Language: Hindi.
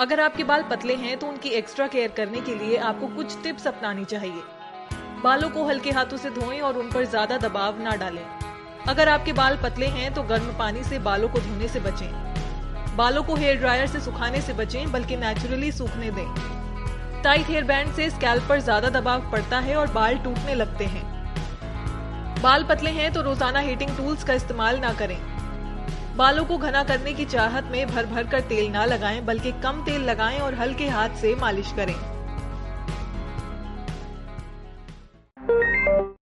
अगर आपके बाल पतले हैं तो उनकी एक्स्ट्रा केयर करने के लिए आपको कुछ टिप्स अपनानी चाहिए। बालों को हल्के हाथों से धोएँ और उन पर ज़्यादा दबाव ना डालें। अगर आपके बाल पतले हैं तो गर्म पानी से बालों को धोने से बचें। बालों को हेयर ड्रायर से सुखाने से बचें, बल्कि नेचुरली सूखने दें। टाइट हेयर बैंड से स्कैल्प पर ज़्यादा दबाव पड़ता है और बाल टूटने लगते हैं। बाल पतले हैं तो रोज़ाना हीटिंग टूल्स का इस्तेमाल ना करें। बालों को घना करने की चाहत में भर भर कर तेल ना लगाएँ, बल्कि कम तेल लगाएँ और हल्के हाथ से मालिश करें।